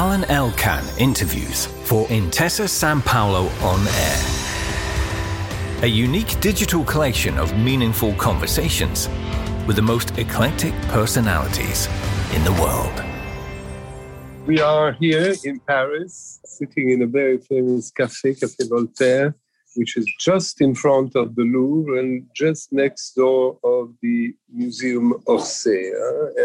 Alain Elkann interviews for Intesa San Paolo on air. A unique digital collection of meaningful conversations with the most eclectic personalities in the world. We are here in Paris, sitting in a very famous cafe, Café Voltaire, which is just in front of the Louvre and just next door of the Museum of d'Orsay.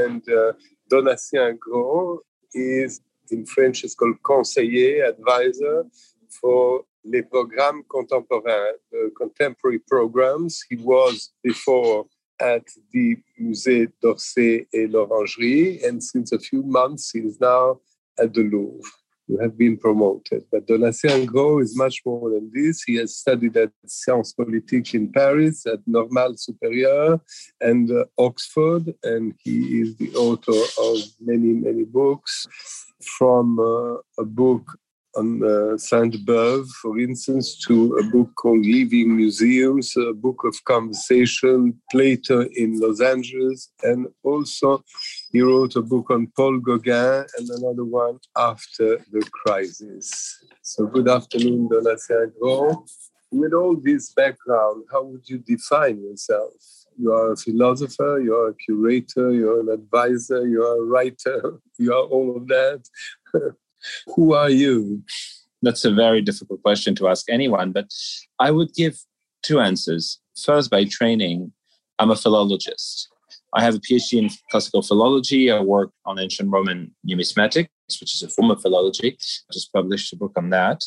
And uh, Donatien Grau is, in French, it's called conseiller, advisor for les programmes contemporains, the contemporary programs. He was before at the Musée d'Orsay et l'Orangerie, and since a few months, he is now at the Louvre. You have been promoted. But Donatien Grau is much more than this. He has studied at Sciences Politiques in Paris, at Normale Supérieure and uh, Oxford, and he is the author of many, many books, from uh, a book on uh, Sainte-Beuve, for instance, to a book called Living Museums, a book of conversation, Plato in Los Angeles, and also he wrote a book on Paul Gauguin and another one after the crisis. So, good afternoon, Donatien Grau. With all this background, how would you define yourself? You are a philosopher, you are a curator, you're an advisor, you are a writer, you are all of that. Who are you? That's a very difficult question to ask anyone, but I would give two answers. First, by training, I'm a philologist. I have a PhD in classical philology. I work on ancient Roman numismatics, which is a form of philology. I just published a book on that.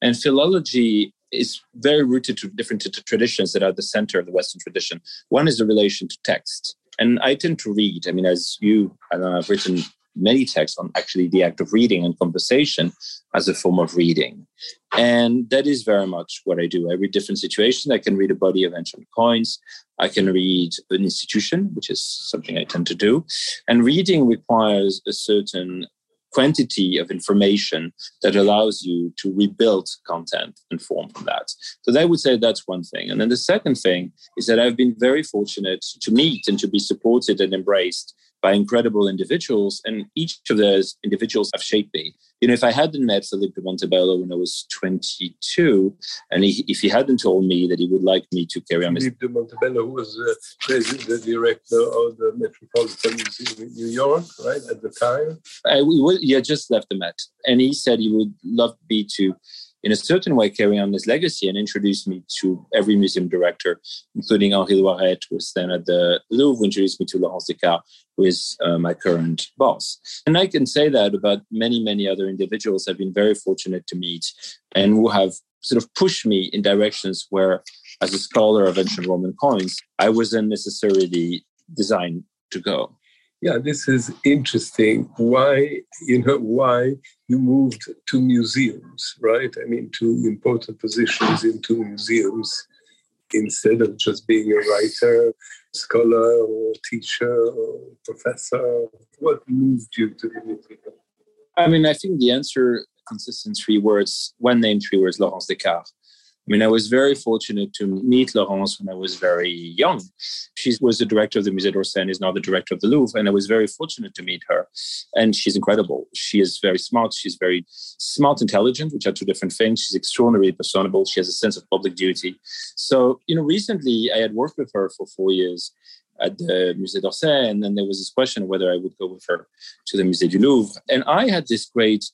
And philology is very rooted to different traditions that are the center of the Western tradition. One is the relation to text. And I tend to read. I mean, as you, I know, I've written many texts on actually the act of reading and conversation as a form of reading. And that is very much what I do. I read different situations. I can read a body of ancient coins. I can read an institution, which is something I tend to do. And reading requires a certain quantity of information that allows you to rebuild content and form from that. So I would say that's one thing. And then the second thing is that I've been very fortunate to meet and to be supported and embraced by incredible individuals, and each of those individuals have shaped me. You know, if I hadn't met Philippe de Montebello when I was 22, and he, if he hadn't told me that he would like me to carry on... Philippe de Montebello who was uh, the director of the Metropolitan Museum in New York, right, at the time? I, had just left the Met, and he said he would love me to in a certain way carry on this legacy and introduce me to every museum director, including Henri Loyrette, who was then at the Louvre, introduced me to Laurence des Cars, who is uh, my current boss. And I can say that about many, many other individuals I've been very fortunate to meet and who have sort of pushed me in directions where, as a scholar of ancient Roman coins, I wasn't necessarily designed to go yeah this is interesting. Why you know why you moved to museums right? I mean to important positions into museums instead of just being a writer scholar or teacher or professor. What moved you to the museum? I mean i think the answer consists in three words one name three words Laurence des Cars I mean, I was very fortunate to meet Laurence when I was very young. She was the director of the Musée d'Orsay and is now the director of the Louvre. And I was very fortunate to meet her. And she's incredible. She is very smart. She's very smart, intelligent, which are two different things. She's extraordinarily personable. She has a sense of public duty. So, you know, recently I had worked with her for four years at the Musée d'Orsay. And then there was this question of whether I would go with her to the Musée du Louvre. And I had this great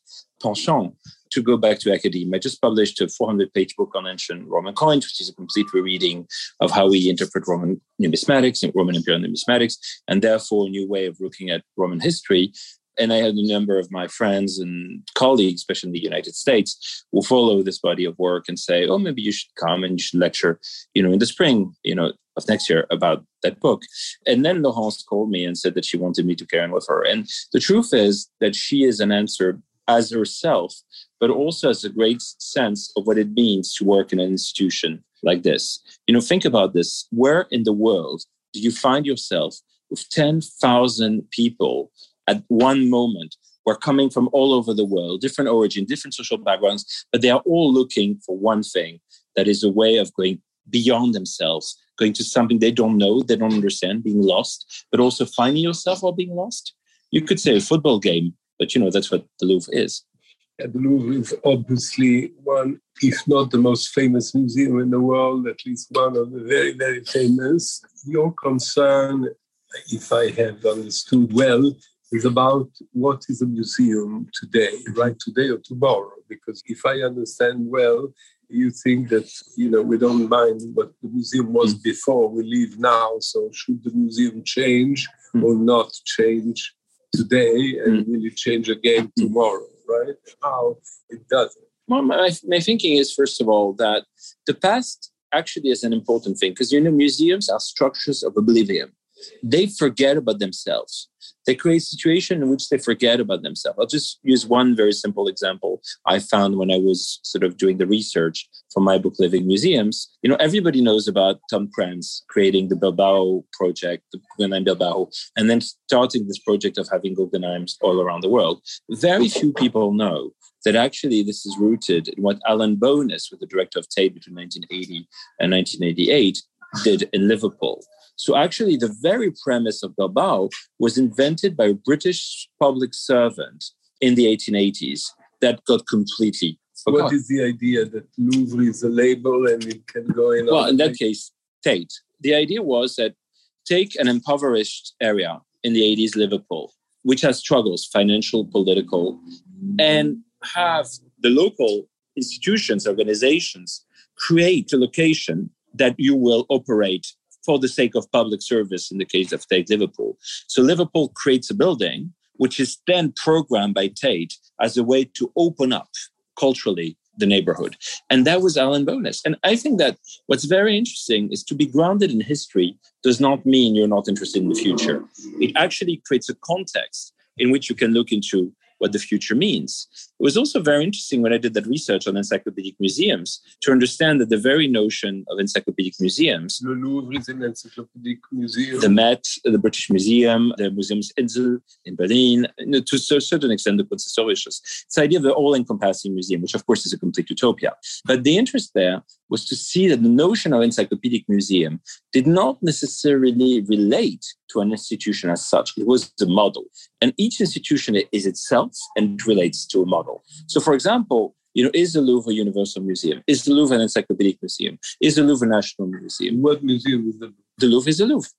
penchant to go back to academia. I just published a 400 page book on ancient Roman coins, which is a complete rereading of how we interpret Roman numismatics and Roman imperial numismatics, and therefore a new way of looking at Roman history. And I had a number of my friends and colleagues, especially in the United States, who follow this body of work and say, "Oh, maybe you should come and you should lecture, you know, in the spring, you know, of next year about that book." And then Laurence called me and said that she wanted me to carry on with her. And the truth is that she is an answer as herself, but also as a great sense of what it means to work in an institution like this. You know, think about this. Where in the world do you find yourself with 10,000 people at one moment who are coming from all over the world, different origin, different social backgrounds, but they are all looking for one thing that is a way of going beyond themselves, going to something they don't know, they don't understand, being lost, but also finding yourself while being lost? You could say a football game But you know, that's what the Louvre is. Yeah, the Louvre is obviously one, if not the most famous museum in the world, at least one of the very, very famous. Your concern, if I have understood well, is about what is a museum today, right today or tomorrow. Because if I understand well, you think that you know we don't mind what the museum was mm. before we leave now so should the museum change mm. or not change today and mm. will it change again hmm. tomorrow right how it doesn't well my, my thinking is first of all that the past actually is an important thing because you know museums are structures of oblivion they forget about themselves they create a situation in which they forget about themselves. I'll just use one very simple example I found when I was sort of doing the research for my book, Living Museums. You know, everybody knows about Tom Krens creating the Bilbao project, the Guggenheim Bilbao, and then starting this project of having Guggenheims all around the world. Very few people know that actually this is rooted in what Alan Bowness, with the director of Tate between 1980 and 1988, did in Liverpool. So actually, the very premise of Bilbao was invented by a British public servant in the 1880s that got completely forgotten. What is the idea that Louvre is a label and it can go in? Well, in that case, Tate. The idea was that take an impoverished area in the 80s, Liverpool, which has struggles, financial, political, and have the local institutions, organizations create a location that you will operate for the sake of public service in the case of Tate Liverpool. So Liverpool creates a building which is then programmed by Tate as a way to open up culturally the neighborhood. And that was Alan Bowness. And I think that what's very interesting is to be grounded in history does not mean you're not interested in the future. It actually creates a context in which you can look into what the future means. It was also very interesting when I did that research on encyclopedic museums to understand that the very notion of encyclopedic museums. Le Louvre is an encyclopedic museum. The Met, the British Museum, the Museumsinsel in Berlin, to a certain extent, the Kunsthistorisches. It's the idea of the all encompassing museum, which of course is a complete utopia. But the interest there was to see that the notion of encyclopedic museum did not necessarily relate to an institution as such. It was the model. And each institution is itself and relates to a model. So, for example, you know, is the Louvre a Universal Museum? Is the Louvre an encyclopedic museum? Is the Louvre a national museum? What museum is the Louvre? The Louvre is the Louvre.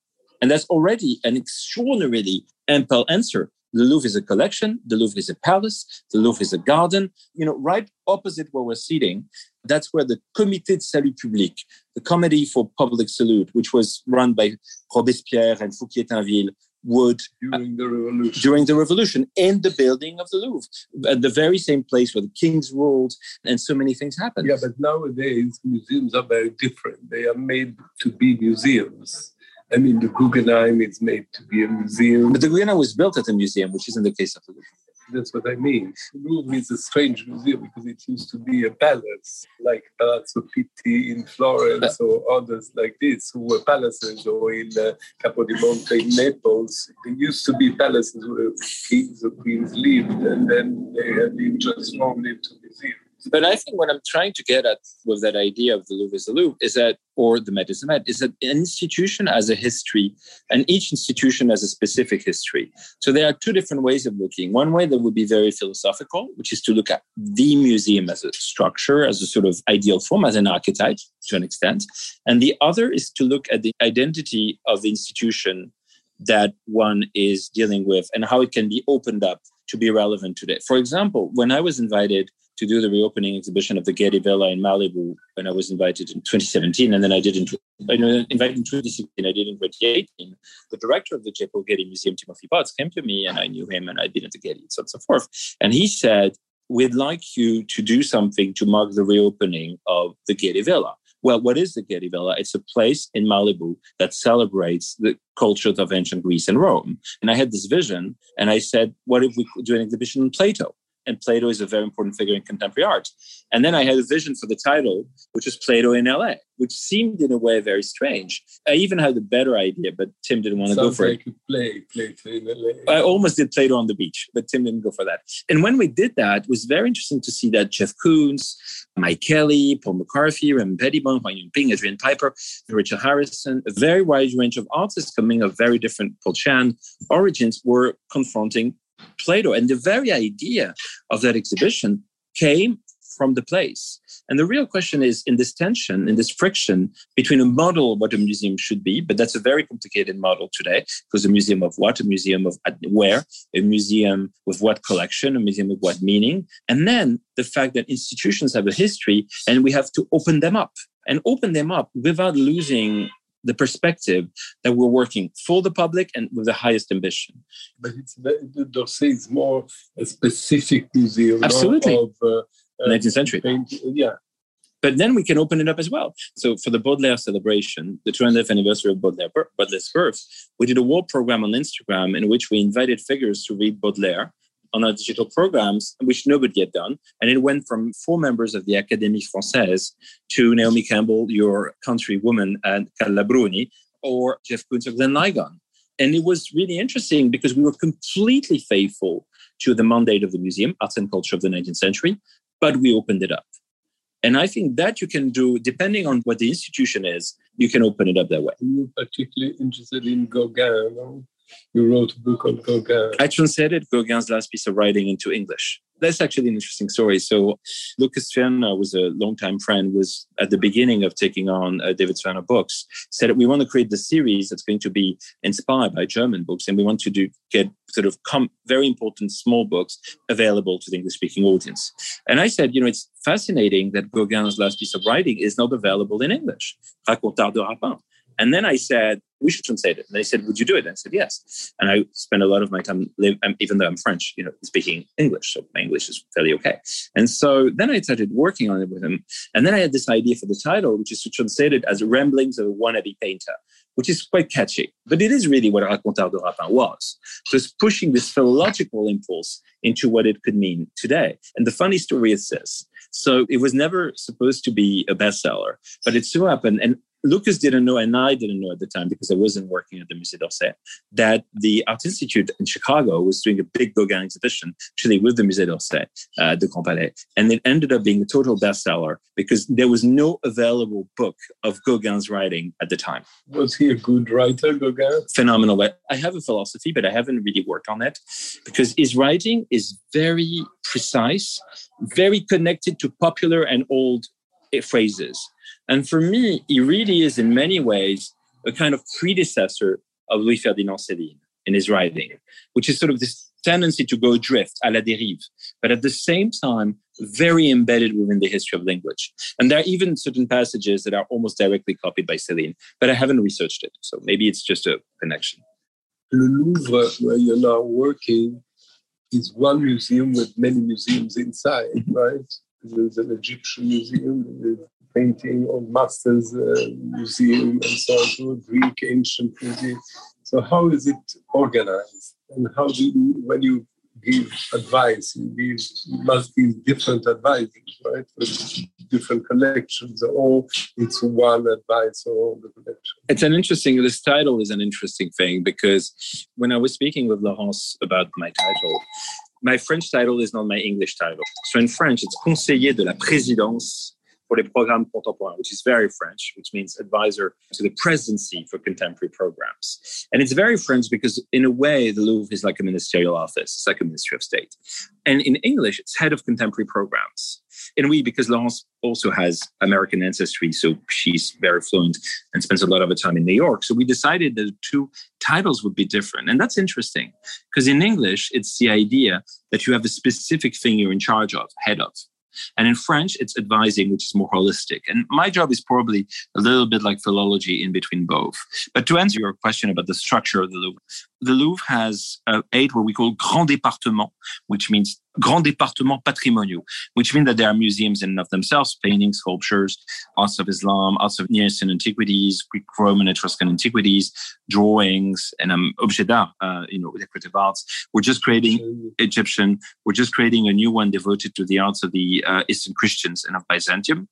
And that's already an extraordinarily ample answer. The Louvre is a collection. The Louvre is a palace. The Louvre is a garden. You know, right opposite where we're sitting, that's where the Comité de Salut Public, the Committee for Public Salute, which was run by Robespierre and Fouquier-Tinville, would uh, during the revolution during the revolution in the building of the Louvre, at the very same place where the kings ruled, and so many things happened. Yeah, but nowadays museums are very different. They are made to be museums. I mean, the Guggenheim is made to be a museum. But the Guggenheim was built as a museum, which isn't the case of the Louvre. That's what I mean. The Louvre is a strange museum because it used to be a palace, like Palazzo Pitti in Florence or others like this, who were palaces, or in uh, Capodimonte in Naples. They used to be palaces where kings or queens lived, and then they have been transformed into museums. But I think what I'm trying to get at with that idea of the Louvre is the Louvre is that, or the Met is the Met, is that an institution has a history and each institution has a specific history. So there are two different ways of looking. One way that would be very philosophical, which is to look at the museum as a structure, as a sort of ideal form, as an archetype to an extent. And the other is to look at the identity of the institution that one is dealing with and how it can be opened up to be relevant today. For example, when I was invited to do the reopening exhibition of the Getty Villa in Malibu when I was invited in 2017, and then I did in I know, invited in 2016, I did in 2018. The director of the J. Paul Getty Museum, Timothy Potts, came to me, and I knew him, and I'd been at the Getty, so on and so forth. And he said, "We'd like you to do something to mark the reopening of the Getty Villa." Well, what is the Getty Villa? It's a place in Malibu that celebrates the cultures of ancient Greece and Rome. And I had this vision, and I said, what if we do an exhibition on Plato? And Plato is a very important figure in contemporary art. And then I had a vision for the title, which was Plato in LA, which seemed in a way very strange. I even had a better idea, but Tim didn't want to go for like it. Play Plato in LA. I almost did Plato on the beach, but Tim didn't go for that. And when we did that, it was very interesting to see that Jeff Koons, Mike Kelley, Paul McCarthy, Rem Pettibon, Huang Yongping, Adrian Piper, Richard Harrison, a very wide range of artists coming of very different Paul Chan origins were confronting Plato. And the very idea of that exhibition came from the place. And the real question is in this tension, in this friction between a model of what a museum should be, but that's a very complicated model today because a museum of what, a museum of where, a museum with what collection, a museum with what meaning, and then the fact that institutions have a history and we have to open them up. And open them up without losing the perspective that we're working for the public and with the highest ambition. But it's d'Orsay is more a specific museum Absolutely. of uh, 19th uh, century. Paint, yeah. But then we can open it up as well. So for the Baudelaire celebration, the 200th anniversary of Baudelaire, Baudelaire's birth, we did a wall program on Instagram in which we invited figures to read Baudelaire on our digital programs, which nobody had done. And it went from four members of the Académie Française to Naomi Campbell, your countrywoman, and Carla Bruni, or Jeff Koons or Glenn Ligon. And it was really interesting because we were completely faithful to the mandate of the museum, arts and culture of the 19th century, but we opened it up. And I think that you can do, depending on what the institution is, you can open it up that way. You're particularly interested in Gauguin, no? You wrote a book on Gauguin. I translated Gauguin's last piece of writing into English. That's actually an interesting story. So Lucas Zwirner was a longtime friend, was at the beginning of taking on uh, David Zwirner books, said we want to create the series that's going to be inspired by German books. And we want to do get sort of com- very important small books available to the English speaking audience. And I said, you know, it's fascinating that Gauguin's last piece of writing is not available in English. Racontars de Rapin. And then I said, we should translate it. And they said, would you do it? And I said, yes. And I spent a lot of my time, um, even though I'm French, you know, speaking English. So my English is fairly okay. And so then I started working on it with him. And then I had this idea for the title, which is to translate it as Ramblings of a Wannabe Painter, which is quite catchy. But it is really what Racontars de Rapin was. Just pushing this philological impulse into what it could mean today. And the funny story is this. So it was never supposed to be a bestseller, but it so happened. And Lucas didn't know, and I didn't know at the time because I wasn't working at the Musée d'Orsay, that the Art Institute in Chicago was doing a big Gauguin exhibition, actually with the Musée d'Orsay, uh, the Grand Palais. And it ended up being a total bestseller because there was no available book of Gauguin's writing at the time. Was he a good writer, Gauguin? Phenomenal. I have a philosophy, but I haven't really worked on it because his writing is very precise, very connected to popular and old phrases. And for me, he really is in many ways a kind of predecessor of Louis Ferdinand Céline in his writing, which is sort of this tendency to go drift à la dérive, but at the same time, very embedded within the history of language. And there are even certain passages that are almost directly copied by Céline, but I haven't researched it. So maybe it's just a connection. Le Louvre, where you're now working, is one museum with many museums inside, mm-hmm. right? There's an Egyptian museum, painting on Masters uh, Museum and so on, Greek ancient museum. So how is it organized? And how do you, when you give advice, you give must give different advices, right? For different collections, or it's one advice for all the collections. It's an interesting. This title is an interesting thing because when I was speaking with Laurence about my title, my French title is not my English title. So in French, it's conseiller de la présidence pour les programmes contemporains, which is very French, which means advisor to the presidency for contemporary programs. And it's very French because, in a way, the Louvre is like a ministerial office, it's like a ministry of state. And in English, it's head of contemporary programs. And we, because Laurence also has American ancestry, so she's very fluent and spends a lot of her time in New York. So we decided that the two titles would be different. And that's interesting because in English, it's the idea that you have a specific thing you're in charge of, head of. And in French, it's advising, which is more holistic. And my job is probably a little bit like philology in between both. But to answer your question about the structure of the Louvre, the Louvre has uh, eight what we call grands départements, which means grand départements patrimoniaux, which means that there are museums in and of themselves, paintings, sculptures, arts of Islam, arts of Near Eastern antiquities, Greek, Roman, Etruscan antiquities, drawings, and um, objets d'art, uh, you know, decorative arts. We're just creating Egyptian. We're just creating a new one devoted to the arts of the uh, Eastern Christians and of Byzantium.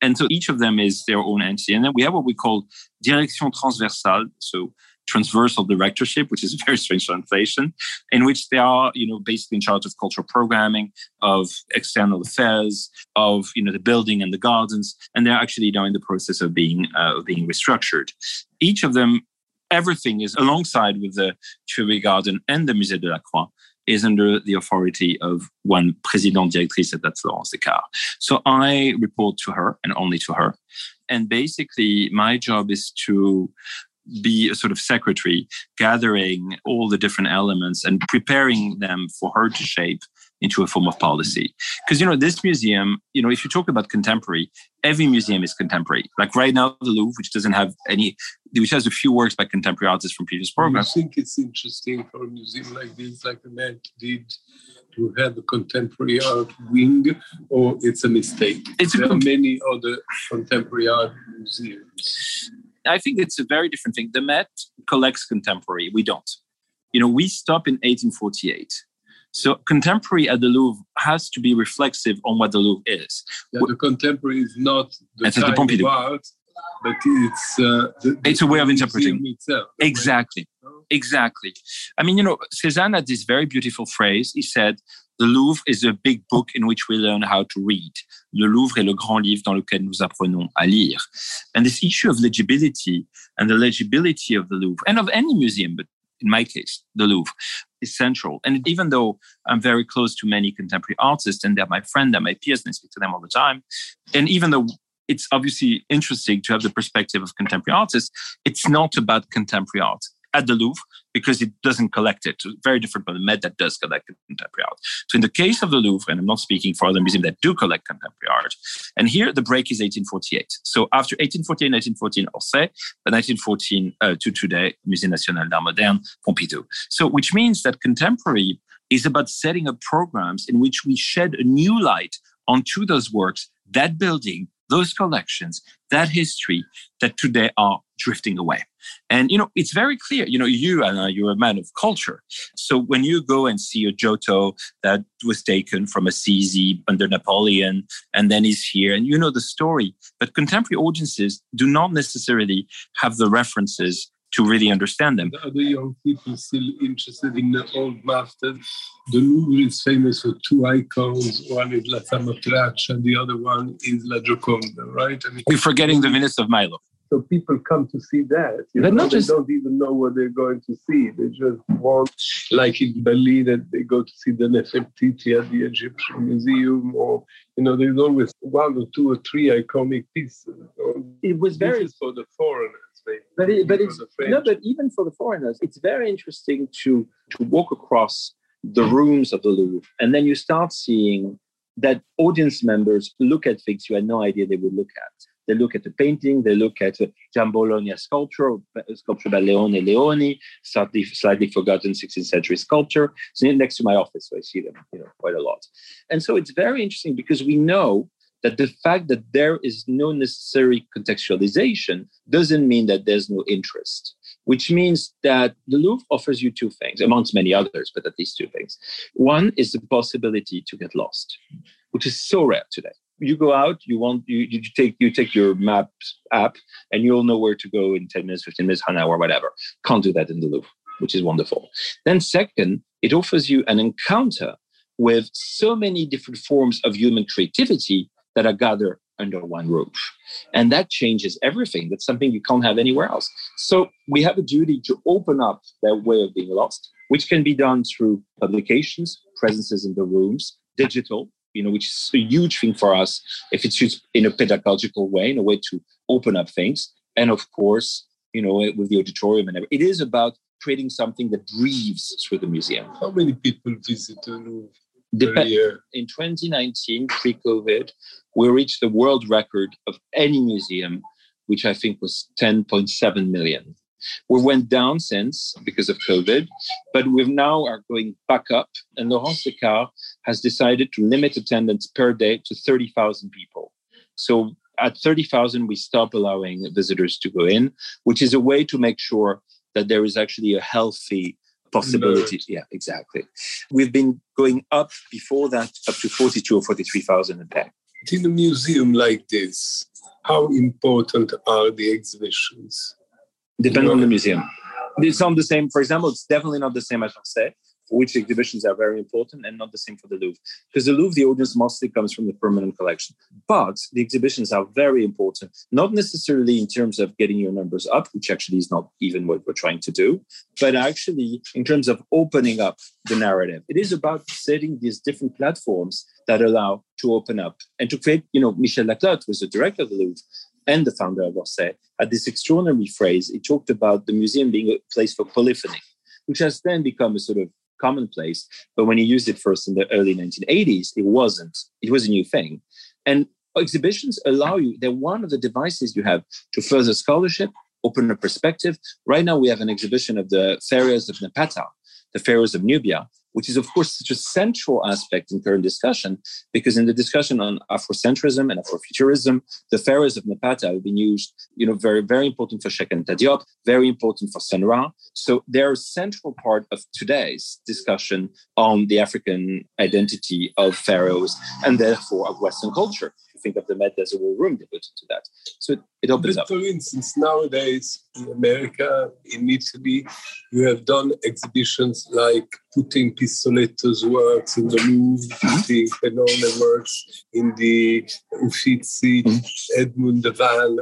And so each of them is their own entity. And then we have what we call direction transversale. So transversal directorship, which is a very strange translation, in which they are, you know, basically in charge of cultural programming, of external affairs, of you know the building and the gardens, and they're actually now in the process of being uh, being restructured. Each of them, everything is alongside with the Tuileries Garden and the Musée Delacroix is under the authority of one président directrice, that's Laurence des Cars. So I report to her and only to her. And basically, my job is to be a sort of secretary, gathering all the different elements and preparing them for her to shape into a form of policy. Because, you know, this museum, you know, if you talk about contemporary, every museum is contemporary. Like right now, the Louvre, which doesn't have any, which has a few works by contemporary artists from previous programs. I think it's interesting for a museum like this, like the Met did, to have a contemporary art wing, or it's a mistake? It's there a are many other contemporary art museums. I think it's a very different thing. The Met collects contemporary. We don't. You know, we stop in 1848. So contemporary at the Louvre has to be reflexive on what the Louvre is. Yeah, the contemporary is not the It's the Pompidou. of art, but it's uh, the, It's a way of interpreting. Itself. Exactly. Exactly. I mean, you know, Cézanne had this very beautiful phrase. He said, The Louvre is a big book in which we learn how to read. Le Louvre est le grand livre dans lequel nous apprenons à lire. And this issue of legibility and the legibility of the Louvre and of any museum, but in my case, the Louvre, is central. And even though I'm very close to many contemporary artists and they're my friend, they're my peers, and I speak to them all the time, and even though it's obviously interesting to have the perspective of contemporary artists, it's not about contemporary art at the Louvre because it doesn't collect it. It's very different from the Met that does collect contemporary art. So in the case of the Louvre, and I'm not speaking for other museums that do collect contemporary art, and here the break is 1848. So after 1848, 1914, Orsay, but 1914 uh, to today, Musée National d'Art Moderne, Pompidou. So which means that contemporary is about setting up programs in which we shed a new light onto those works, that building, those collections, that history that today are drifting away. And you know, it's very clear. You know, you and uh, you're a man of culture. So when you go and see a Giotto that was taken from a Assisi under Napoleon, and then is here, and you know the story, but contemporary audiences do not necessarily have the references to really understand them. The other young people still interested in the old masters. The Louvre is famous for two icons. One is La Samotracia, the other one is La Gioconda, right? I mean, We're forgetting the Venus of Milo. So people come to see that. You But know, not they just- don't even know what they're going to see. They just want, like in Bali, that they go to see the Nefertiti at the Egyptian Museum, or you know, there's always one or two or three iconic pieces. It was This very is for the foreigners, maybe. But it, but it's no, but even for the foreigners, it's very interesting to to walk across the rooms of the Louvre, and then you start seeing that audience members look at things you had no idea they would look at. They look at the painting, they look at uh, Giambologna sculpture, a sculpture by Leone Leoni, slightly, slightly forgotten 16th century sculpture. It's next to my office, so I see them you know, quite a lot. And so it's very interesting because we know that the fact that there is no necessary contextualization doesn't mean that there's no interest, which means that the Louvre offers you two things, amongst many others, but at least two things. One is the possibility to get lost, which is so rare today. You go out, you want you, you take you take your maps app, and you'll know where to go in 10 minutes, 15 minutes, an hour, whatever. Can't do that in the loop which is wonderful. Then second, it offers you an encounter with so many different forms of human creativity that are gathered under one roof. And that changes everything. That's something you can't have anywhere else. So we have a duty to open up that way of being lost, which can be done through publications, presences in the rooms, digital, you know, which is a huge thing for us if it's used in a pedagogical way, in a way to open up things. And of course, you know, eh, with the auditorium and everything. It is about creating something that breathes through the museum. How many people visit the Louvre Dep- in 2019, pre-COVID, we reached the world record of any museum, which I think was 10.7 million. We went down since because of COVID, but we now are going back up. And Laurence des Cars has decided to limit attendance per day to 30,000 people. So at 30,000, we stop allowing visitors to go in, which is a way to make sure that there is actually a healthy possibility. Yeah, exactly. We've been going up before that up to 42 or 43,000 a day. In a museum like this, how important are the exhibitions? Depends on the museum. It's not the same. For example, it's definitely not the same as Orsay. which exhibitions are very important and not the same for the Louvre. Because the Louvre, the audience mostly comes from the permanent collection. But the exhibitions are very important, not necessarily in terms of getting your numbers up, which actually is not even what we're trying to do, but actually in terms of opening up the narrative. It is about setting these different platforms that allow to open up and to create, you know, Michel Laclotte was the director of the Louvre and the founder of Orsay, had this extraordinary phrase. He talked about the museum being a place for polyphony, which has then become a sort of commonplace. But when he used it first in the early 1980s, it wasn't. It was a new thing. And exhibitions allow you, they're one of the devices you have to further scholarship, open a perspective. Right now, we have an exhibition of the pharaohs of Napata, the pharaohs of Nubia, which is, of course, such a central aspect in current discussion, because in the discussion on Afrocentrism and Afrofuturism, the pharaohs of Napata have been used, you know, very, very important for Cheikh Anta Diop, very important for Sun Ra. So they're a central part of today's discussion on the African identity of pharaohs and therefore of Western culture You think of the Met, there's a room devoted to that. So it, opens but up. For instance, nowadays in America, in Italy, you have done exhibitions like putting Pistoletto's works in the Louvre, mm-hmm. putting Penone works in the Uffizi, mm-hmm. Edmund de Waal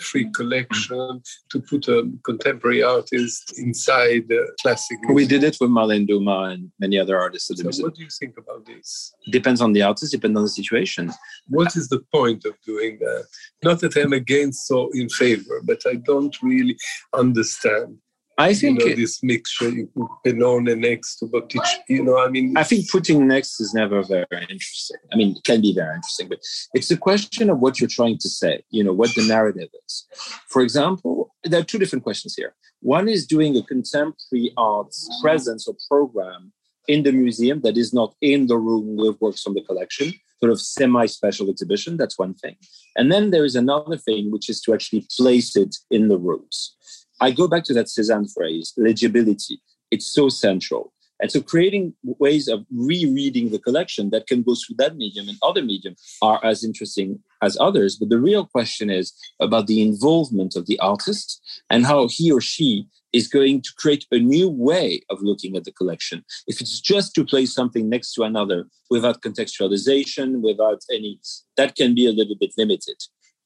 free collection, mm-hmm. to put a contemporary artist inside the classic. We did it with Marlene Dumas and many other artists at the so museum. What do you think about this? Depends on the artist, depends on the situation. What is the point of doing that? Not that I'm against or in favor, but I don't really understand I think you know, this mixture you put Penone next to Botticelli. You know, I mean, I think putting next is never very interesting. I mean, it can be very interesting, but it's a question of what you're trying to say. You know, what the narrative is. For example, there are two different questions here. One is doing a contemporary arts presence or program in the museum that is not in the room with works from the collection, sort of semi-special exhibition. That's one thing. And then there is another thing, which is to actually place it in the rooms. I go back to that Cézanne phrase, legibility. It's so central. And so creating ways of rereading the collection that can go through that medium and other medium are as interesting as others. But the real question is about the involvement of the artist and how he or she is going to create a new way of looking at the collection. If it's just to place something next to another without contextualization, without any, that can be a little bit limited.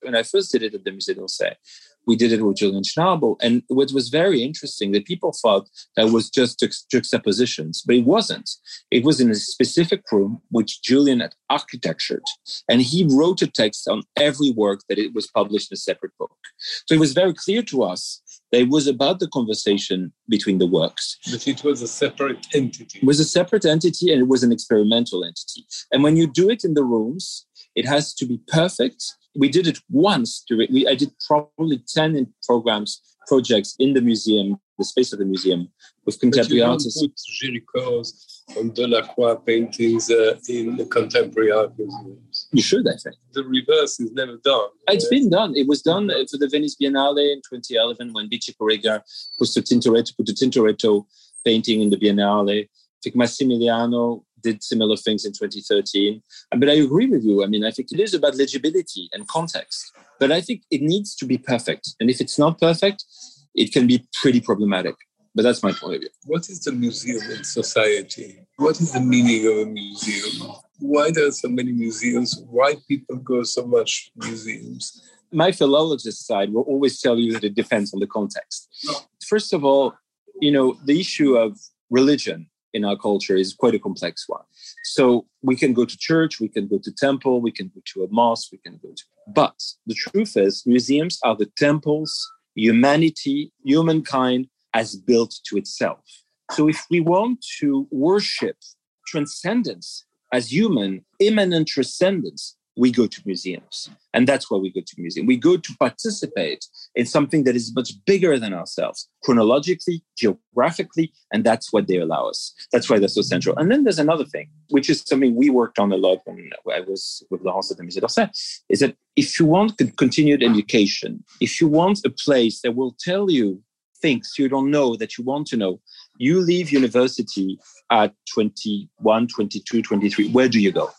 When I first did it at the Musée d'Orsay, we did it with Julian Schnabel. And what was very interesting that people thought that was just juxtapositions, but it wasn't. It was in a specific room which Julian had architectured, and he wrote a text on every work that it was published in a separate book. So it was very clear to us it was about the conversation between the works. But it was a separate entity. It was a separate entity and it was an experimental entity. And when you do it in the rooms, it has to be perfect we did it once. We, I did probably 10 programs, projects in the museum, the space of the museum, with contemporary artists. Put Géricault's and Delacroix paintings uh, in contemporary art museums. You should, I think. The reverse is never done. It's uh, been done. It was done for the Venice Biennale in 2011 when Bice Curiger put the Tintoretto, put the Tintoretto painting in the Biennale. I think Massimiliano did similar things in 2013. But I agree with you. I mean, I think it is about legibility and context. But I think it needs to be perfect. And if it's not perfect, it can be pretty problematic. But that's my point of view. What is the museum in society? What is the meaning of a museum? Why there are so many museums? Why people go so much museums? My philologist side will always tell you that it depends on the context. First of all, you know, the issue of religion in our culture is quite a complex one. So we can go to church, we can go to temple, we can go to a mosque, we can go to. But the truth is, museums are the temples humanity, humankind has built to itself. So if we want to worship transcendence as human, immanent transcendence, we go to museums. And that's why we go to museums. We go to participate in something that is much bigger than ourselves, chronologically, geographically, and that's what they allow us. That's why they're so central. And then there's another thing, which is something we worked on a lot when I was with Laurence at the Musée d'Orsay, is that if you want continued education, if you want a place that will tell you things you don't know that you want to know, you leave university at 21, 22, 23. Where do you go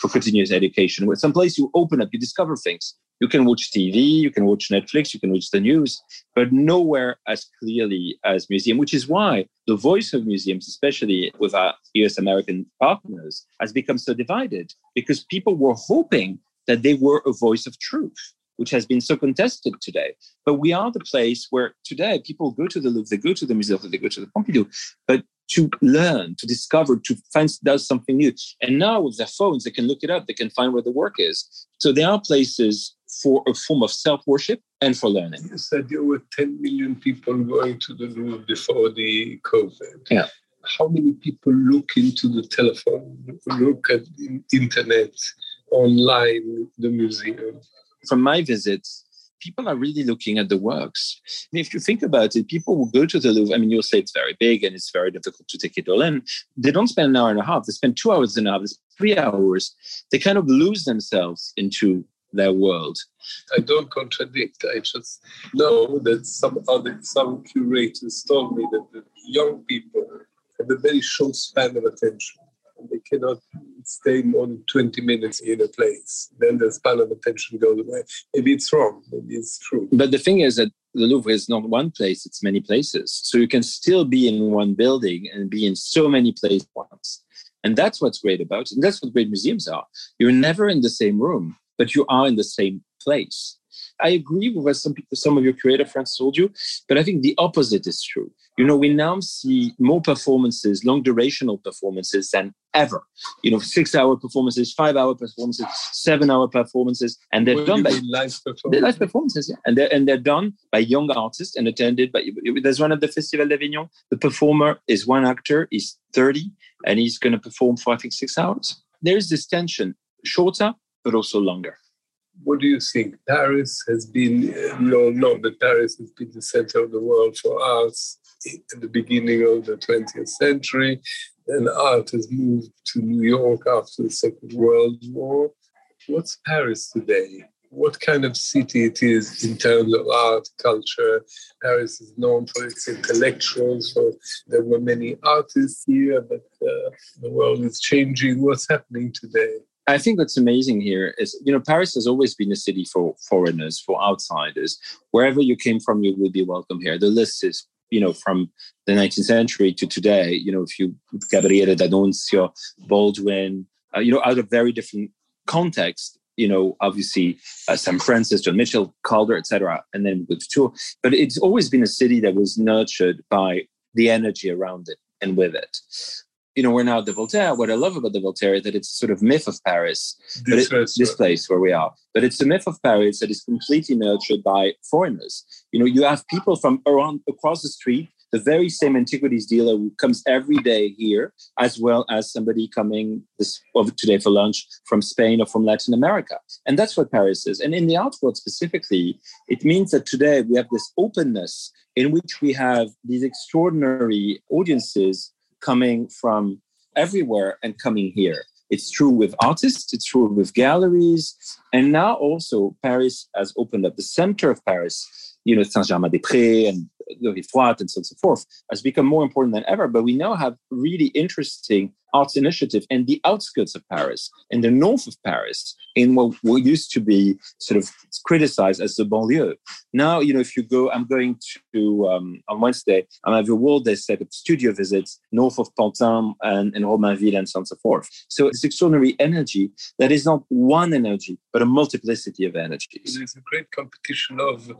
for continuous education? Some place you open up, you discover things. You can watch TV, you can watch Netflix, you can watch the news, but nowhere as clearly as museum, which is why the voice of museums, especially with our US American partners, has become so divided because people were hoping that they were a voice of truth, which has been so contested today. But we are the place where today people go to the Louvre, they go to the Museum, they go to the Pompidou, but to learn, to discover, to find does something new. And now with their phones, they can look it up, they can find where the work is. So there are places for a form of self-worship and for learning. You said there were 10 million people going to the Louvre before the COVID. Yeah. How many people look into the telephone, look at the internet, online, the museum? From my visits, people are really looking at the works. Mean, if you think about it, people will go to the Louvre. I mean, you'll say it's very big and it's very difficult to take it all in. They don't spend an hour and a half. They spend two hours and a half. Three hours. They kind of lose themselves into their world. I don't contradict. I just know that some other some curators told me that the young people have a very short span of attention. Cannot stay more than 20 minutes in a place. Then the span of attention goes away. Maybe it's wrong, maybe it's true. But the thing is that the Louvre is not one place, it's many places. So you can still be in one building and be in so many places once. And that's what's great about it. And that's what great museums are. You're never in the same room, but you are in the same place. I agree with what some people, some of your creative friends told you, but I think the opposite is true. You know, we now see more performances, long durational performances than ever. You know, six hour performances, five hour performances, seven hour performances, and they're done by live they're live performances, yeah, and they're and they're done by young artists and attended by. There's one at the Festival d'Avignon. The performer is one actor, he's 30, and he's going to perform for I think six hours. There's this tension, shorter but also longer what do you think? Paris has been, no, no, but Paris has been the center of the world for arts at the beginning of the 20th century, and art has moved to New York after the Second World War. What's Paris today? What kind of city it is in terms of art, culture? Paris is known for its intellectuals. So there were many artists here, but uh, the world is changing. What's happening today? I think what's amazing here is, you know, Paris has always been a city for foreigners, for outsiders. Wherever you came from, you would be welcome here. The list is, you know, from the 19th century to today. You know, if you Gabriele D'Annunzio, Baldwin, uh, you know, out of very different contexts. You know, obviously, uh, Sam Francis, Joan Mitchell, Calder, etc., and then with tour. But it's always been a city that was nurtured by the energy around it and with it you know, we're now at the Voltaire. What I love about the Voltaire is that it's a sort of myth of Paris, this, it, this place where we are. But it's a myth of Paris that is completely nurtured by foreigners. You know, you have people from around across the street, the very same antiquities dealer who comes every day here, as well as somebody coming this today for lunch from Spain or from Latin America. And that's what Paris is. And in the art world specifically, it means that today we have this openness in which we have these extraordinary audiences coming from everywhere and coming here. It's true with artists, it's true with galleries. And now also Paris has opened up the center of Paris, you know, Saint-Germain-des-Prés and the Rive Droite and so on and so forth, has become more important than ever. But we now have really interesting arts initiative in the outskirts of Paris, in the north of Paris, in what, what used to be sort of criticized as the banlieue. Now, you know, if you go, I'm going to, um, on Wednesday, I'm at the World Day set of studio visits north of Pantin and, and Romainville and so on and so forth. So it's extraordinary energy that is not one energy, but a multiplicity of energies. There's a great competition of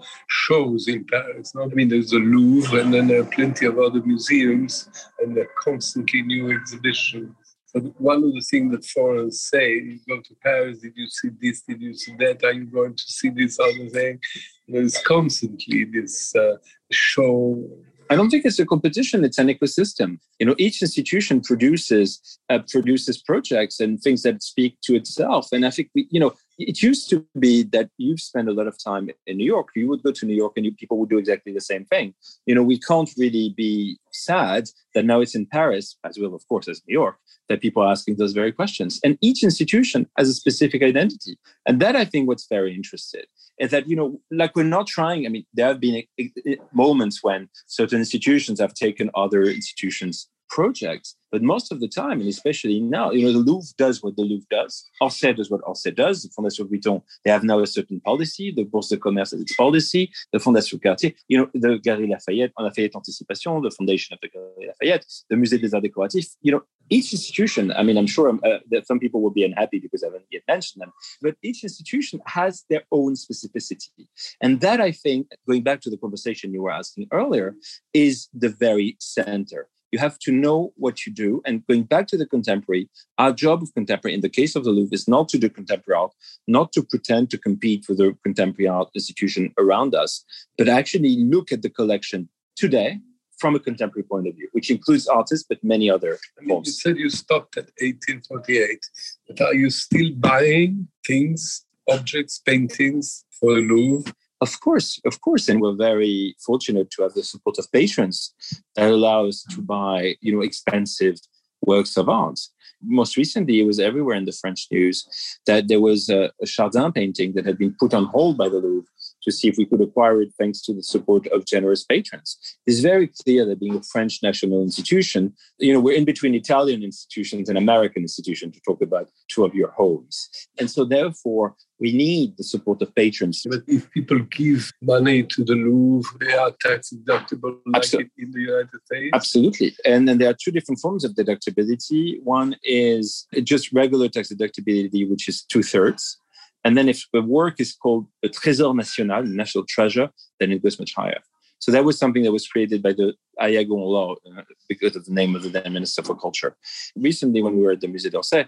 shows in Paris. Not I mean, there's the Louvre and then there are plenty of other museums and there are constantly new exhibitions but one of the things that foreigners say, you go to Paris, did you see this, did you see that, are you going to see this other thing? There's constantly this uh, show. I don't think it's a competition; it's an ecosystem. You know, each institution produces uh, produces projects and things that speak to itself. And I think we, you know, it used to be that you spend a lot of time in New York. You would go to New York and you, people would do exactly the same thing. You know, we can't really be sad that now it's in Paris, as well, of course, as New York, that people are asking those very questions. And each institution has a specific identity. And that I think what's very interesting is that, you know, like we're not trying, I mean, there have been eh, eh, moments when certain institutions have taken other institutions' projects. But most of the time, and especially now, you know, the Louvre does what the Louvre does. Orsay does what Orsay does. The Fondation Vuitton, they have now a certain policy. The Bourse de Commerce has its policy. The Fondation Cartier, you know, the Galerie Lafayette, Lafayette Anticipation, the foundation of the Galerie Lafayette, the Musée des Arts Décoratifs, you know, each institution, I mean, I'm sure uh, that some people will be unhappy because I haven't yet mentioned them, but each institution has their own specificity. And that, I think, going back to the conversation you were asking earlier, is the very center. You have to know what you do. And going back to the contemporary, our job of contemporary, in the case of the Louvre, is not to do contemporary art, not to pretend to compete with the contemporary art institution around us, but actually look at the collection today from a contemporary point of view, which includes artists, but many other I mean, You said you stopped at 1848, but are you still buying things, objects, paintings for the Louvre? Of course, of course, and we're very fortunate to have the support of patrons that allow us to mm. buy, you know, expensive works of art. Most recently, it was everywhere in the French news that there was a, a Chardin painting that had been put on hold by the Louvre to see if we could acquire it thanks to the support of generous patrons. It's very clear that being a French national institution, you know, we're in between Italian institutions and American institutions to talk about two of your homes. And so therefore, we need the support of patrons. But if people give money to the Louvre, they are tax deductible like in the United States? Absolutely. And then there are two different forms of deductibility. One is just regular tax deductibility, which is two thirds. And then if the work is called a Trésor National, national treasure, then it goes much higher. So that was something that was created by the Aillagon law uh, because of the name of the then Minister for Culture. Recently, when we were at the Musée d'Orsay,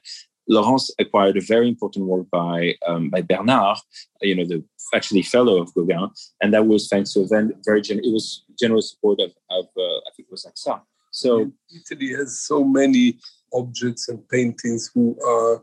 Laurence acquired a very important work by um, by Bernard, you know, the actually fellow of Gauguin, and that was thanks to a very gen- it was general support of, of uh, I think it was AXA. So Italy has so many objects and paintings who are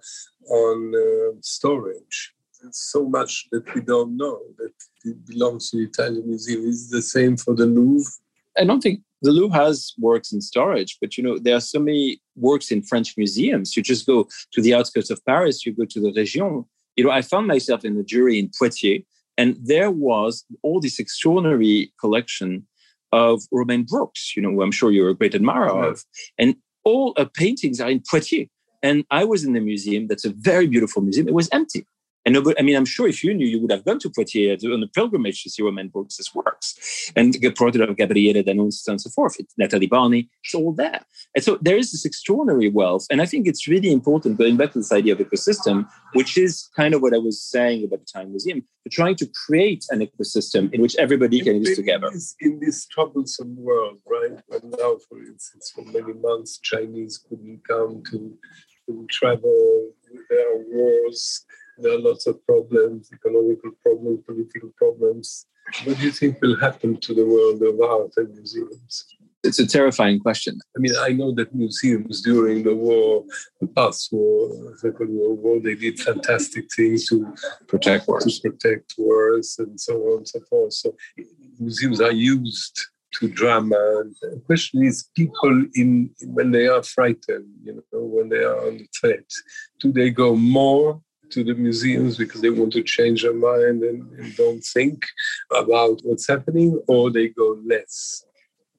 on uh, storage so much that we don't know that it belongs to the Italian Museum. Is the same for the Louvre? I don't think the Louvre has works in storage, but you know there are so many works in French museums. You just go to the outskirts of Paris, you go to the Région. You know, I found myself in the jury in Poitiers, and there was all this extraordinary collection of Romaine Brooks. You know, who I'm sure you're a great admirer yeah. of, and all her paintings are in Poitiers. And I was in the museum. That's a very beautiful museum. It was empty. And nobody, I mean, I'm sure if you knew, you would have gone to Poitiers on a pilgrimage to see Romaine Brooks' works and the portrait of Gabriele D'Annunzio and so forth. It's Natalie Barney, it's all there. And so there is this extraordinary wealth. And I think it's really important, going back to this idea of ecosystem, which is kind of what I was saying about the Time Museum, to trying to create an ecosystem in which everybody can use together. In this troublesome world, right? But now, for instance, for many months, Chinese couldn't come to, to travel, there are wars there are lots of problems, economical problems, political problems. What do you think will happen to the world of art and museums? It's a terrifying question. I mean, I know that museums during the war, the past war, Second World War, they did fantastic things to protect wars, to protect wars, and so on and so forth. So museums are used to drama. The question is, people in when they are frightened, you know, when they are under threat, do they go more to the museums because they want to change their mind and, and don't think about what's happening, or they go less?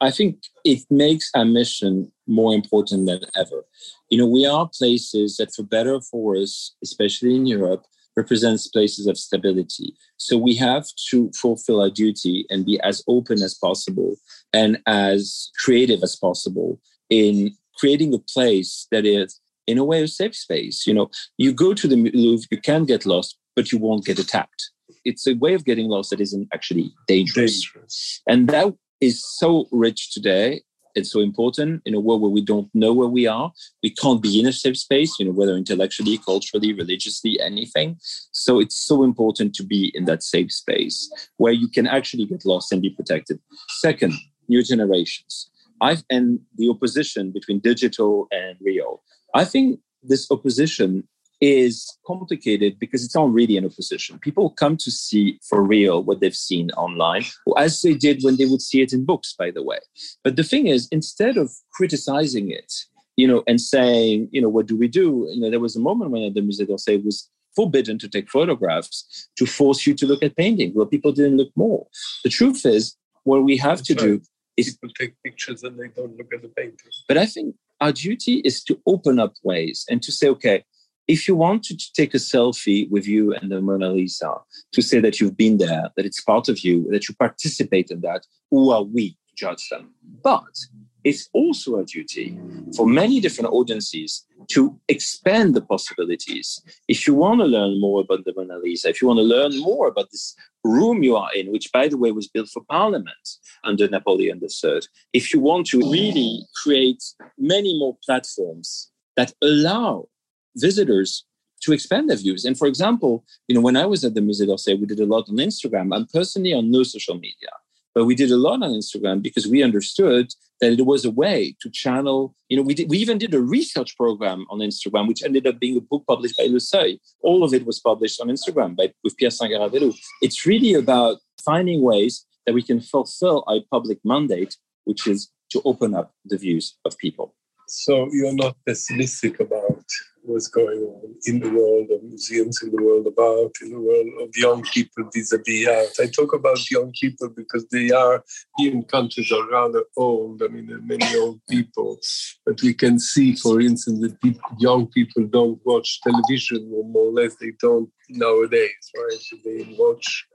I think it makes our mission more important than ever. You know, we are places that, for better or for worse, especially in Europe, represents places of stability. So we have to fulfill our duty and be as open as possible and as creative as possible in creating a place that is in a way a safe space. You know, you go to the Louvre, you can get lost, but you won't get attacked. It's a way of getting lost that isn't actually dangerous. dangerous. And that is so rich today. It's so important in a world where we don't know where we are. We can't be in a safe space, you know, whether intellectually, culturally, religiously, anything. So it's so important to be in that safe space where you can actually get lost and be protected. Second, new generations. I've and the opposition between digital and real. I think this opposition is complicated because it's not really an opposition. People come to see for real what they've seen online, as they did when they would see it in books, by the way. But the thing is, instead of criticizing it, you know, and saying, you know, what do we do? You know, there was a moment when at the Musée d'Orsay was forbidden to take photographs to force you to look at painting. Well, people didn't look more. The truth is, what we have to do is people take pictures and they don't look at the painting. But I think our duty is to open up ways and to say, okay, if you want to take a selfie with you and the Mona Lisa, to say that you've been there, that it's part of you, that you participate in that, who are we to judge them? But it's also a duty for many different audiences to expand the possibilities. If you want to learn more about the Mona Lisa, if you want to learn more about this room you are in, which by the way was built for Parliament under Napoleon III, if you want to really create many more platforms that allow visitors to expand their views. And for example, you know, when I was at the Musée d'Orsay, we did a lot on Instagram. I'm personally on no social media. But we did a lot on Instagram because we understood that it was a way to channel. You know, we did, we even did a research program on Instagram, which ended up being a book published by Le Seuil. All of it was published on Instagram by with Pierre Singaravélou. It's really about finding ways that we can fulfill our public mandate, which is to open up the views of people. So you're not pessimistic about what's going on in the world of museums, in the world art, in the world of young people vis-a-vis art. I talk about young people because they are in countries are rather old. I mean, there are many old people, but we can see, for instance, that people, young people don't watch television or more or less they don't nowadays, right? So they watch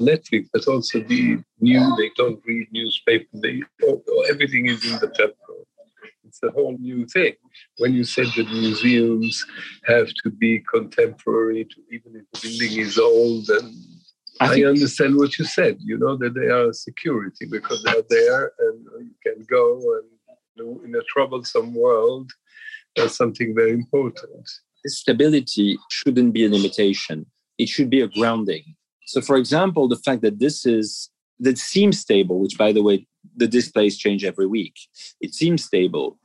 Netflix, but also the new. They don't read newspaper. They everything is in the platform it's a whole new thing. When you said that museums have to be contemporary, to even if the building is old, and I, I understand what you said. You know that they are a security because they are there, and you can go and you know, in a troublesome world, that's something very important. This Stability shouldn't be a limitation; it should be a grounding. So, for example, the fact that this is that seems stable, which by the way, the displays change every week. It seems stable.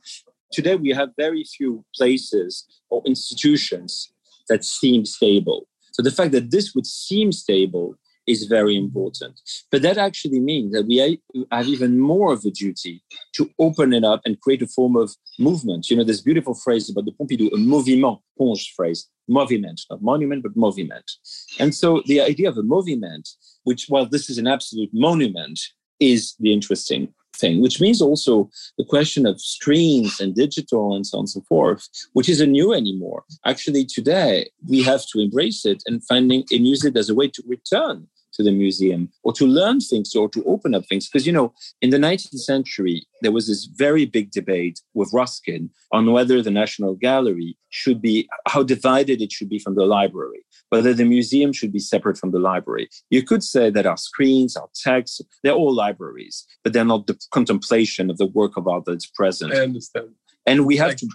Today, we have very few places or institutions that seem stable. So the fact that this would seem stable is very important. But that actually means that we have even more of a duty to open it up and create a form of movement. You know, this beautiful phrase about the Pompidou, a mouvement, Ponge phrase, movement, not monument, but movement. And so the idea of a movement, which, while this is an absolute monument, is the interesting thing, which means also the question of screens and digital and so on and so forth, which isn't new anymore. Actually, today we have to embrace it and finding and use it as a way to return to the museum or to learn things or to open up things. Because, you know, in the 19th century, there was this very big debate with Ruskin on whether the National Gallery should be, how divided it should be from the library, whether the museum should be separate from the library. You could say that our screens, our texts, they're all libraries, but they're not the contemplation of the work of art that's present. I understand. And we have to.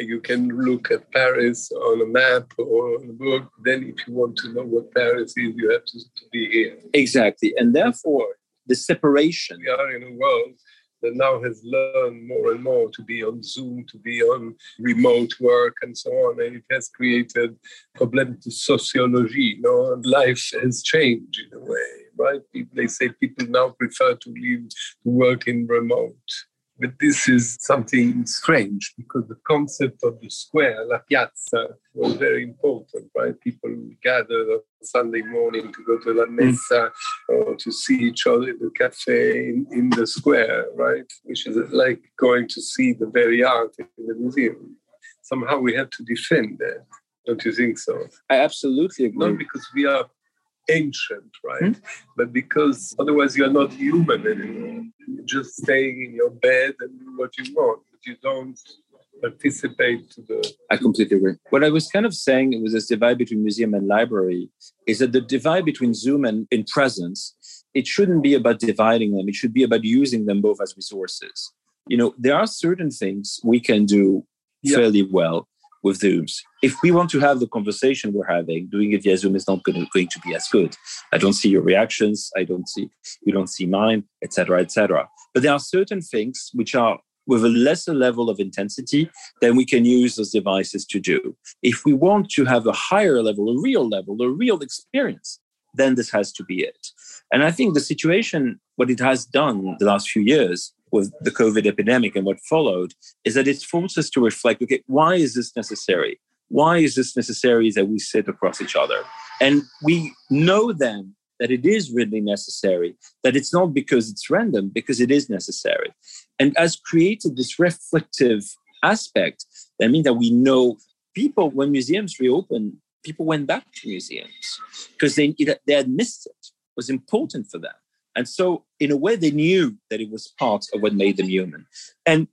You can look at Paris on a map or on a book. Then, if you want to know what Paris is, you have to, to be here. Exactly. And therefore, the separation. We are in a world that now has learned more and more to be on Zoom, to be on remote work, and so on. And it has created problems to sociology. You know, and life has changed in a way, right? People, they say people now prefer to live to work in remote. But this is something strange because the concept of the square, la piazza, was very important, right? People gathered on Sunday morning to go to la mm. messa or to see each other in the cafe in, in the square, right? Which is like going to see the very art in the museum. Somehow we have to defend that. Don't you think so? I absolutely agree. Not because we are ancient, right? Mm-hmm. But because otherwise you're not human anymore. You're just staying in your bed and do what you want, but you don't participate to the. I completely agree. What I was kind of saying was this divide between museum and library is that the divide between Zoom and in presence, it shouldn't be about dividing them. It should be about using them both as resources. You know, there are certain things we can do yeah. fairly well with Zooms. If we want to have the conversation we're having, doing it via Zoom is not going to, going to be as good. I don't see your reactions. I don't see you don't see mine, etc., etc. But there are certain things which are with a lesser level of intensity than we can use those devices to do. If we want to have a higher level, a real level, a real experience, then this has to be it. And I think the situation, what it has done the last few years, with the COVID epidemic and what followed is that it forced us to reflect okay, why is this necessary? Why is this necessary that we sit across each other? And we know then that it is really necessary, that it's not because it's random, because it is necessary. And as created this reflective aspect that means that we know people, when museums reopen, people went back to museums because they, they had missed it. it was important for them. And so, in a way, they knew that it was part of what made them human. And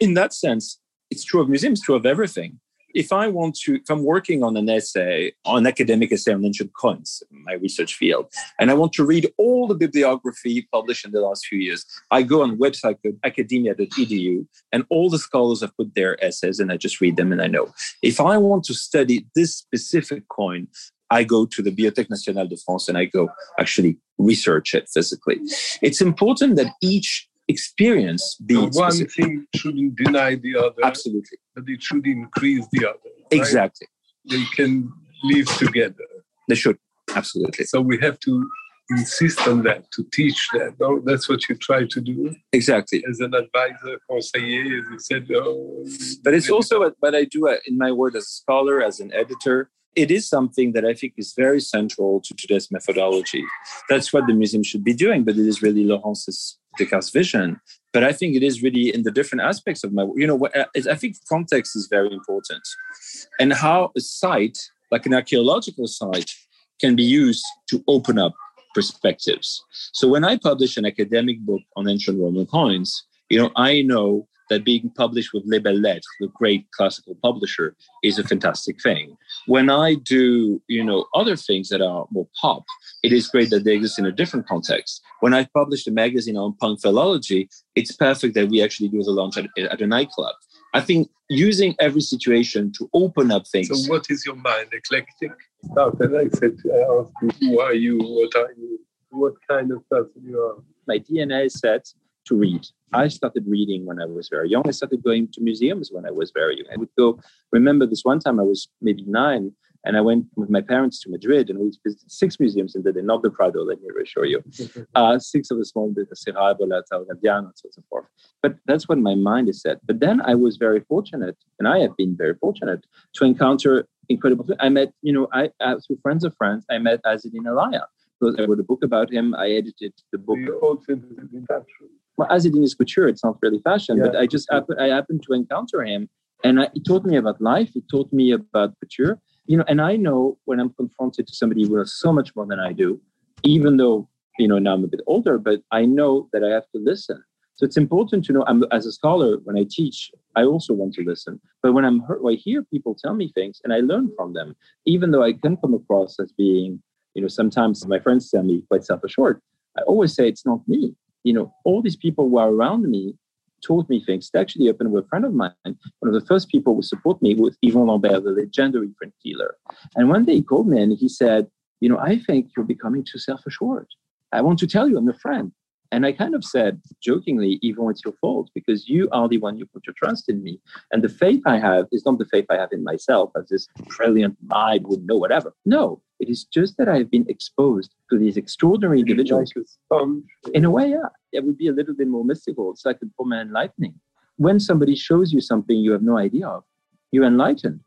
in that sense, it's true of museums, true of everything if I want to, if I'm working on an essay, on an academic essay on ancient coins, my research field, and I want to read all the bibliography published in the last few years, I go on website academia.edu, and all the scholars have put their essays, and I just read them and I know. If I want to study this specific coin, I go to the Bibliothèque Nationale de France and I go actually research it physically. It's important that each experience be one specific. thing shouldn't deny the other absolutely. but it should increase the other right? exactly. They can live together. They should. Absolutely. So we have to insist on that to teach that no that's what you try to do? Exactly. As an advisor conseiller as you said oh, but it's also what, what i do uh, in my work as a scholar as an editor it is something that I think is very central to today's methodology. That's what the museum should be doing, but it is really Laurence's Descartes' vision. But I think it is really in the different aspects of my, you know, uh, I think context is very important, and how a site like an archaeological site can be used to open up perspectives. So when I publish an academic book on ancient Roman coins, you know, I know that being published with Les Belles Lettres, the great classical publisher, is a fantastic thing. When I do, you know, other things that are more pop, it is great that they exist in a different context. When I published a magazine on punk philology, it's perfect that we actually do the launch at, at a nightclub. I think using every situation to open up things. So, what is your mind? Eclectic? Oh, Stuff. And I said, I asked you, who are you? What are you? What kind of person you are? My DNA is set to read. I started reading when I was very young. I started going to museums when I was very young. I would go, remember this one time I was maybe nine and I went with my parents to Madrid and we visited six museums in the day, not the Prado, let me reassure you. Uh, six of the small business, Serra, Bolata, Gabbiano, and so on and so forth. But that's what my mind is set. But then I was very fortunate, and I have been very fortunate to encounter incredible. I met, you know, I uh, through friends of friends, I met Azzedine Alaïa. I wrote a book about him. I edited the book. Well, Azzedine is couture. It's not really fashion, yeah. but I just happened, I happened to encounter him, and I, he taught me about life. He taught me about couture. You know, and I know when I'm confronted to somebody who knows so much more than I do, even though you know now I'm a bit older, but I know that I have to listen. So it's important to know. I'm, as a scholar, when I teach, I also want to listen. But when I'm hurt, I hear people tell me things, and I learn from them, even though I can come across as being, you know, sometimes my friends tell me quite self-assured. I always say it's not me you know, all these people who are around me taught me things. It actually happened with a friend of mine. One of the first people who support me was Yvon Lambert, the legendary print dealer. And one day he called me and he said, you know, I think you're becoming too self-assured. I want to tell you I'm your friend. And I kind of said jokingly, even it's your fault because you are the one you put your trust in me. And the faith I have is not the faith I have in myself as this brilliant mind would know whatever. No, it is just that I've been exposed to these extraordinary individuals. Like in a way, yeah, it would be a little bit more mystical. It's like a form of enlightening. When somebody shows you something you have no idea of, you're enlightened.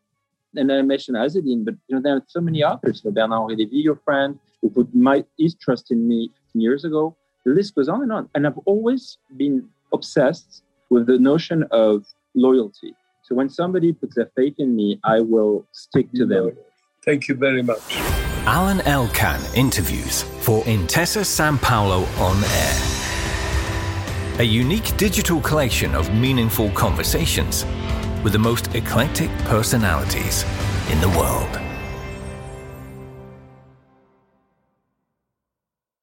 And I mentioned Azzedine, but you know there are so many others. You know, Bernard Henri your friend, who put my, his trust in me years ago the list goes on and on. And I've always been obsessed with the notion of loyalty. So when somebody puts their faith in me, I will stick to them. Thank you very much. Alain Elkann interviews for Intesa Sanpaolo on Air. A unique digital collection of meaningful conversations with the most eclectic personalities in the world.